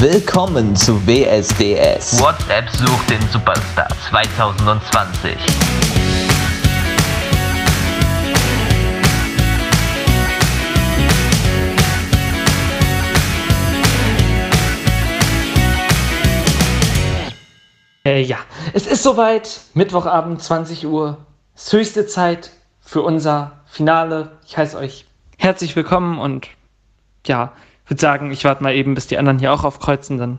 Willkommen zu WSDS. WhatsApp sucht den Superstar 2020. Äh, ja, es ist soweit. Mittwochabend, 20 Uhr. Es ist höchste Zeit für unser Finale. Ich heiße euch herzlich willkommen und ja, würde sagen, ich warte mal eben, bis die anderen hier auch aufkreuzen, dann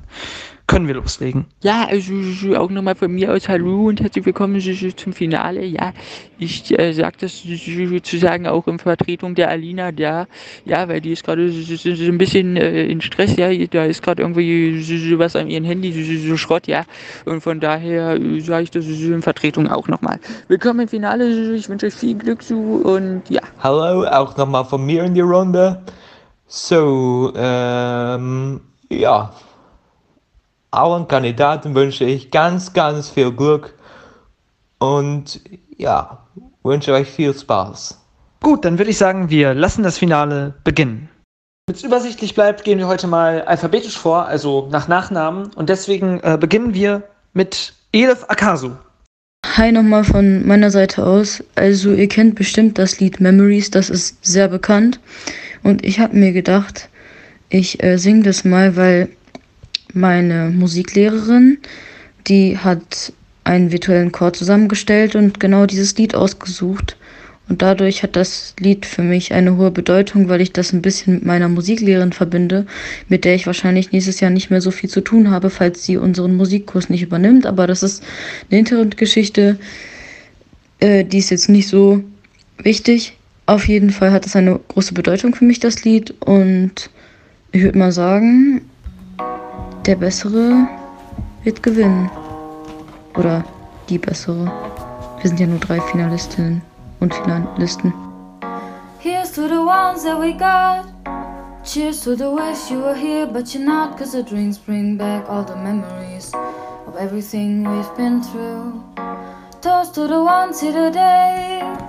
können wir loslegen. Ja, also auch nochmal von mir aus Hallo und herzlich willkommen zum Finale. Ja, ich äh, sage das sozusagen auch in Vertretung der Alina, ja, ja, weil die ist gerade so, so, so ein bisschen äh, in Stress, ja, da ist gerade irgendwie so, was an ihrem Handy, so, Schrott, ja, und von daher äh, sage ich das in Vertretung auch nochmal. Willkommen im Finale, ich wünsche euch viel Glück zu und ja. Hallo, auch nochmal von mir in die Runde. So, ähm, ja, allen Kandidaten wünsche ich ganz, ganz viel Glück und ja, wünsche euch viel Spaß. Gut, dann würde ich sagen, wir lassen das Finale beginnen. Damit es übersichtlich bleibt, gehen wir heute mal alphabetisch vor, also nach Nachnamen. Und deswegen äh, beginnen wir mit Elif Akasu. Hi nochmal von meiner Seite aus. Also ihr kennt bestimmt das Lied Memories, das ist sehr bekannt. Und ich habe mir gedacht, ich äh, singe das mal, weil meine Musiklehrerin, die hat einen virtuellen Chor zusammengestellt und genau dieses Lied ausgesucht. Und dadurch hat das Lied für mich eine hohe Bedeutung, weil ich das ein bisschen mit meiner Musiklehrerin verbinde, mit der ich wahrscheinlich nächstes Jahr nicht mehr so viel zu tun habe, falls sie unseren Musikkurs nicht übernimmt. Aber das ist eine Hintergrundgeschichte, äh, die ist jetzt nicht so wichtig. Auf jeden Fall hat es eine große Bedeutung für mich, das Lied. Und ich würde mal sagen, der Bessere wird gewinnen. Oder die Bessere. Wir sind ja nur drei Finalistinnen und Finalisten. Here's to the ones that we got. Cheers to the wish you were here, but you're not. Cause the drinks bring back all the memories of everything we've been through. Toast to the ones here today.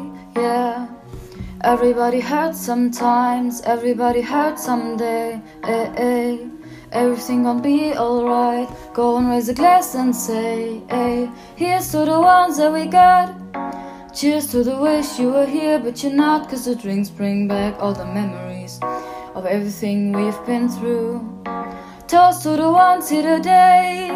yeah. Everybody hurts sometimes, everybody hurts someday. Eh, eh. Everything gonna be alright. Go and raise a glass and say, hey, here's to the ones that we got. Cheers to the wish you were here, but you're not. Cause the drinks bring back all the memories of everything we've been through. Toast to the ones here today.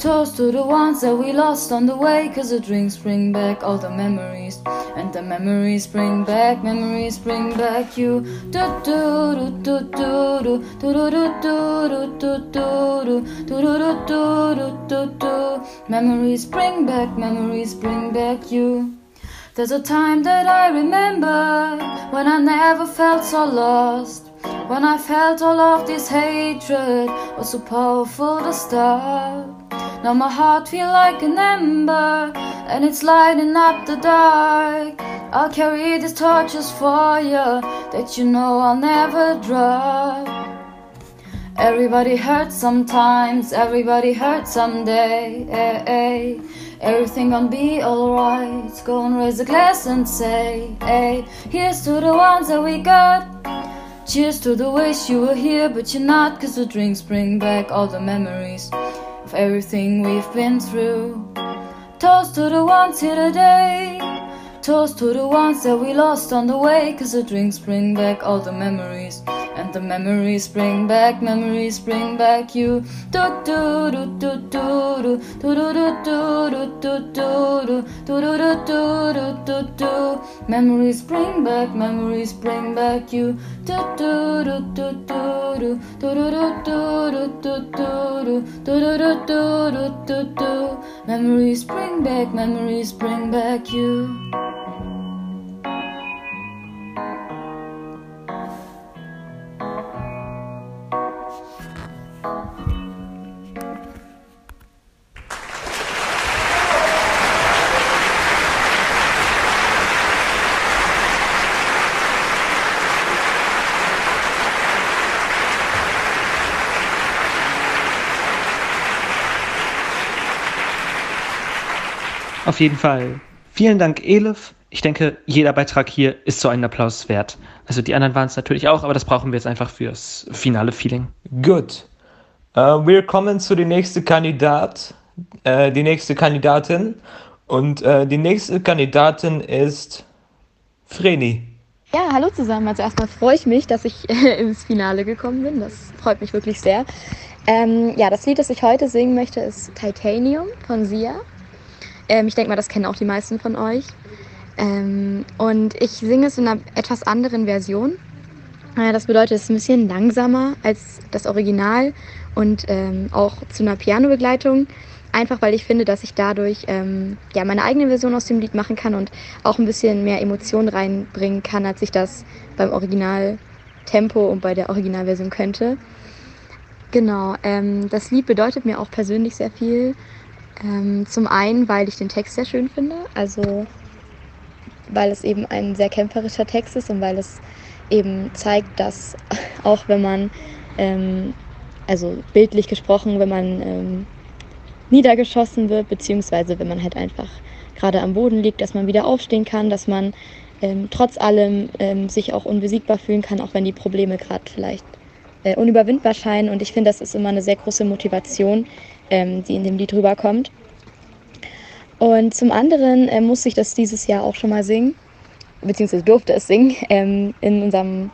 Toast to the ones that we lost on the way, cause the drinks bring back all the memories. And the memories bring back, memories bring back you. Do do do do do do do do do do do do do do do do Memories bring back, memories bring back you. There's a time that I remember when I never felt so lost. When I felt all of this hatred was so powerful to stop. Now my heart feel like an ember and it's lighting up the dark. I'll carry these torches for you that you know I'll never drop. Everybody hurts sometimes, everybody hurts someday. Hey, hey. Everything gonna be alright. Go and raise a glass and say, hey, here's to the ones that we got. Cheers to the wish you were here, but you're not, cause the drinks bring back all the memories of everything we've been through. Toast to the ones here today. Toast to the ones that we lost on the way. Cause the drinks bring back all the memories. And the memories bring back, memories bring back you. Do do do do do do do do do do do do do do do do do do do Memories bring back, memories bring back you. Do do do do do do do do do do do do do do do do do do do Memories bring back, memories bring back you. Auf jeden Fall. Vielen Dank, Elif. Ich denke, jeder Beitrag hier ist so einen Applaus wert. Also die anderen waren es natürlich auch, aber das brauchen wir jetzt einfach fürs finale Feeling. Gut. Äh, wir kommen zu der nächsten Kandidat, äh, die nächste Kandidatin. Und äh, die nächste Kandidatin ist Vreni. Ja, hallo zusammen. Also erstmal freue ich mich, dass ich äh, ins Finale gekommen bin. Das freut mich wirklich sehr. Ähm, ja, das Lied, das ich heute singen möchte, ist Titanium von Sia. Ähm, ich denke mal, das kennen auch die meisten von euch. Ähm, und ich singe es in einer etwas anderen Version. Äh, das bedeutet, es ist ein bisschen langsamer als das Original und ähm, auch zu einer Pianobegleitung. Einfach weil ich finde, dass ich dadurch ähm, ja, meine eigene Version aus dem Lied machen kann und auch ein bisschen mehr Emotionen reinbringen kann, als ich das beim Originaltempo und bei der Originalversion könnte. Genau, ähm, das Lied bedeutet mir auch persönlich sehr viel. Ähm, zum einen, weil ich den Text sehr schön finde, also weil es eben ein sehr kämpferischer Text ist und weil es eben zeigt, dass auch wenn man, ähm, also bildlich gesprochen, wenn man ähm, niedergeschossen wird, beziehungsweise wenn man halt einfach gerade am Boden liegt, dass man wieder aufstehen kann, dass man ähm, trotz allem ähm, sich auch unbesiegbar fühlen kann, auch wenn die Probleme gerade vielleicht äh, unüberwindbar scheinen. Und ich finde, das ist immer eine sehr große Motivation, ähm, die in dem Lied rüberkommt. Und zum anderen äh, musste ich das dieses Jahr auch schon mal singen, beziehungsweise durfte es singen ähm, in unserem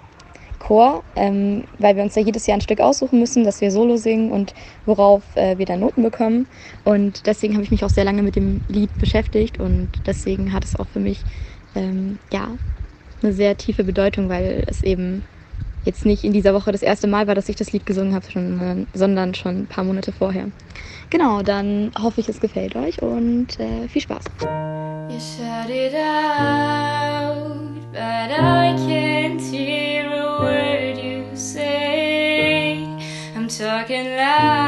Chor, ähm, weil wir uns ja jedes Jahr ein Stück aussuchen müssen, dass wir Solo singen und worauf äh, wir dann Noten bekommen. Und deswegen habe ich mich auch sehr lange mit dem Lied beschäftigt und deswegen hat es auch für mich ähm, ja, eine sehr tiefe Bedeutung, weil es eben jetzt nicht in dieser Woche das erste Mal war, dass ich das Lied gesungen habe, schon, sondern schon ein paar Monate vorher. Genau, dann hoffe ich, es gefällt euch und äh, viel Spaß. You shout it out, but I can't hear a word you say. I'm talking loud,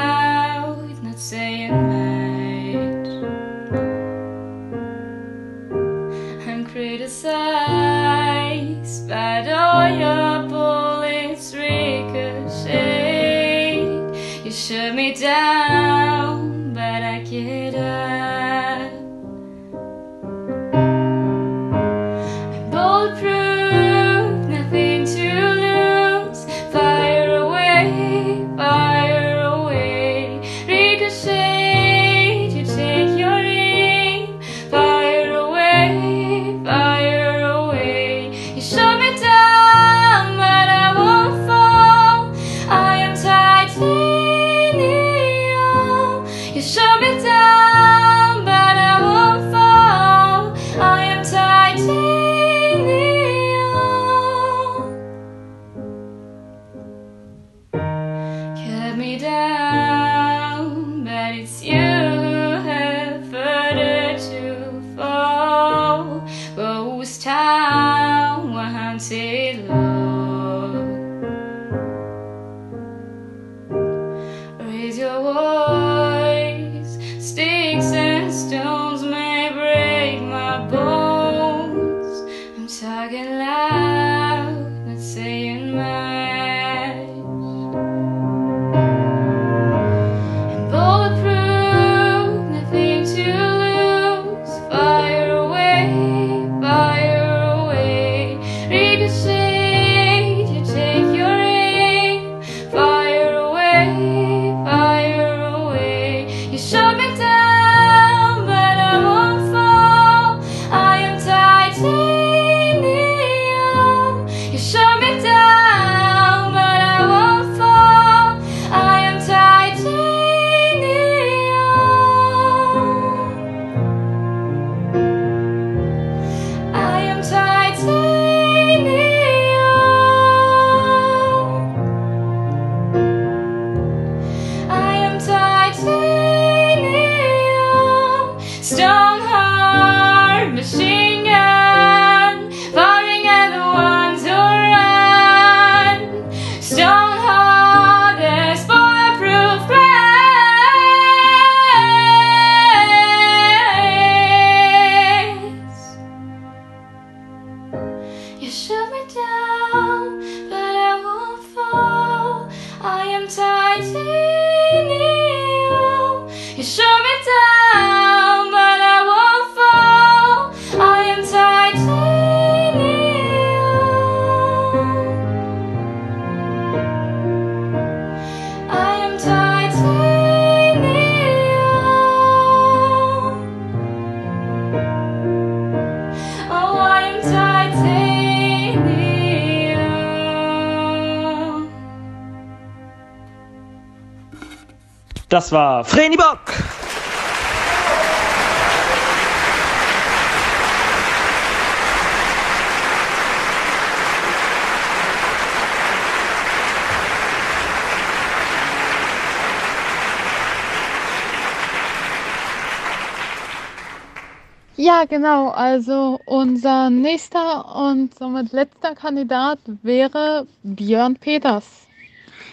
Das war Vreni Bock. Ja, genau. Also unser nächster und somit letzter Kandidat wäre Björn Peters.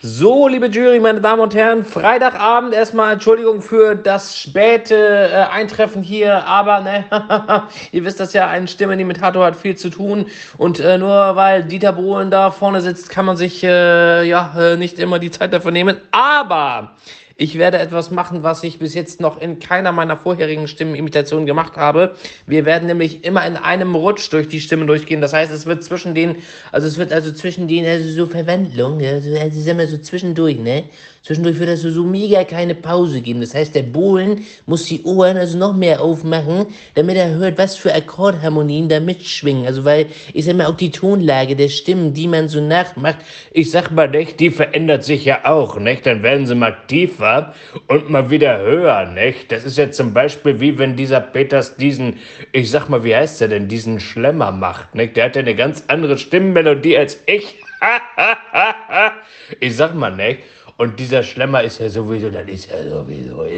So, liebe Jury, meine Damen und Herren, Freitagabend erstmal Entschuldigung für das späte äh, Eintreffen hier, aber ne, ihr wisst das ja, ein Stimmenimitator hat viel zu tun. Und äh, nur weil Dieter Bohlen da vorne sitzt, kann man sich äh, ja äh, nicht immer die Zeit dafür nehmen, aber ich werde etwas machen, was ich bis jetzt noch in keiner meiner vorherigen Stimmenimitationen gemacht habe. Wir werden nämlich immer in einem Rutsch durch die Stimmen durchgehen. Das heißt, es wird zwischen den, also es wird also zwischen den, also so Verwandlung, also, also sind wir so zwischendurch, ne? Zwischendurch wird so mega keine Pause geben. Das heißt, der Bohlen muss die Ohren also noch mehr aufmachen, damit er hört, was für Akkordharmonien da mitschwingen. Also weil, ich sag mal, auch die Tonlage der Stimmen, die man so nachmacht, ich sag mal, nicht, die verändert sich ja auch, nicht? Dann werden sie mal tiefer und mal wieder höher, nicht? Das ist ja zum Beispiel wie wenn dieser Peters diesen, ich sag mal, wie heißt der denn, diesen Schlemmer macht, nicht? Der hat ja eine ganz andere Stimmmelodie als ich. ich sag mal, nicht? Und dieser Schlemmer ist ja sowieso, das ist ja sowieso.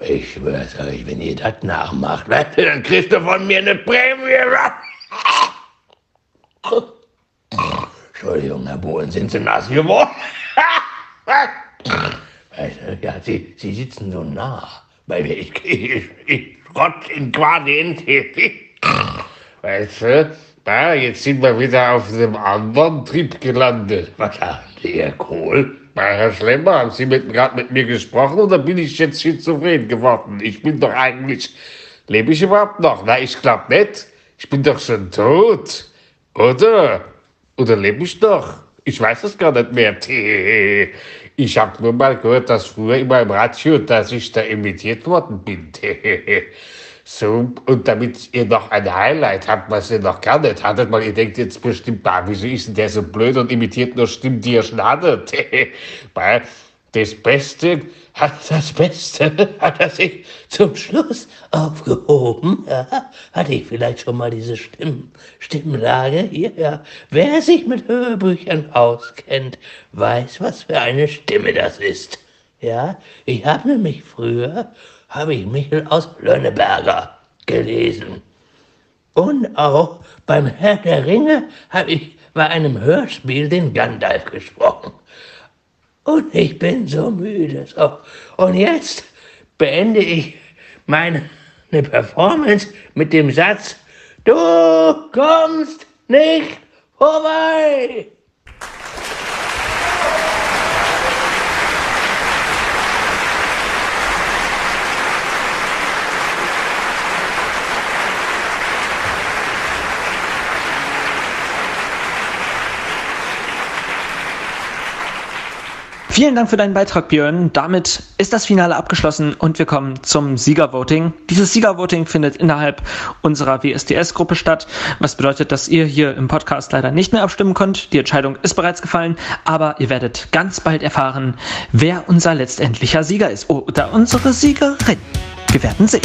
Ich schwör's euch, wenn ihr das nachmacht, dann kriegst du von mir eine Prämie. Entschuldigung, Herr Bohlen, sind Sie nass geworden? Ja, Sie, Sie sitzen so nah bei mir. Ich, ich, ich rotz in quasi in Weißt du, da, jetzt sind wir wieder auf dem anderen Trip gelandet. Was sagen Sie, Herr Kohl? Bei Herr Schlemmer, haben Sie gerade mit mir gesprochen oder bin ich jetzt schizophren geworden? Ich bin doch eigentlich. Lebe ich überhaupt noch? Na, ich glaube nicht. Ich bin doch schon tot. Oder? Oder lebe ich doch? Ich weiß es gar nicht mehr. Ich habe nur mal gehört, dass früher immer im Radio, dass ich da imitiert worden bin. So, und damit ihr noch ein Highlight habt, was ihr noch gar nicht hattet, weil ihr denkt jetzt bestimmt, bah, wieso ist denn der so blöd und imitiert nur Stimmen, die ihr schon hattet? Das Beste hat das Beste, hat er sich zum Schluss aufgehoben. Ja, hatte ich vielleicht schon mal diese Stimm, Stimmlage hier? Ja. Wer sich mit Hörbüchern auskennt, weiß, was für eine Stimme das ist. Ja, ich habe nämlich früher habe ich Michel aus Lönneberger gelesen. Und auch beim Herr der Ringe habe ich bei einem Hörspiel den Gandalf gesprochen. Und ich bin so müde. So. Und jetzt beende ich meine Performance mit dem Satz, du kommst nicht vorbei. Vielen Dank für deinen Beitrag, Björn. Damit ist das Finale abgeschlossen und wir kommen zum Siegervoting. Dieses Siegervoting findet innerhalb unserer WSDS-Gruppe statt, was bedeutet, dass ihr hier im Podcast leider nicht mehr abstimmen könnt. Die Entscheidung ist bereits gefallen, aber ihr werdet ganz bald erfahren, wer unser letztendlicher Sieger ist oder unsere Siegerin. Wir werden sehen.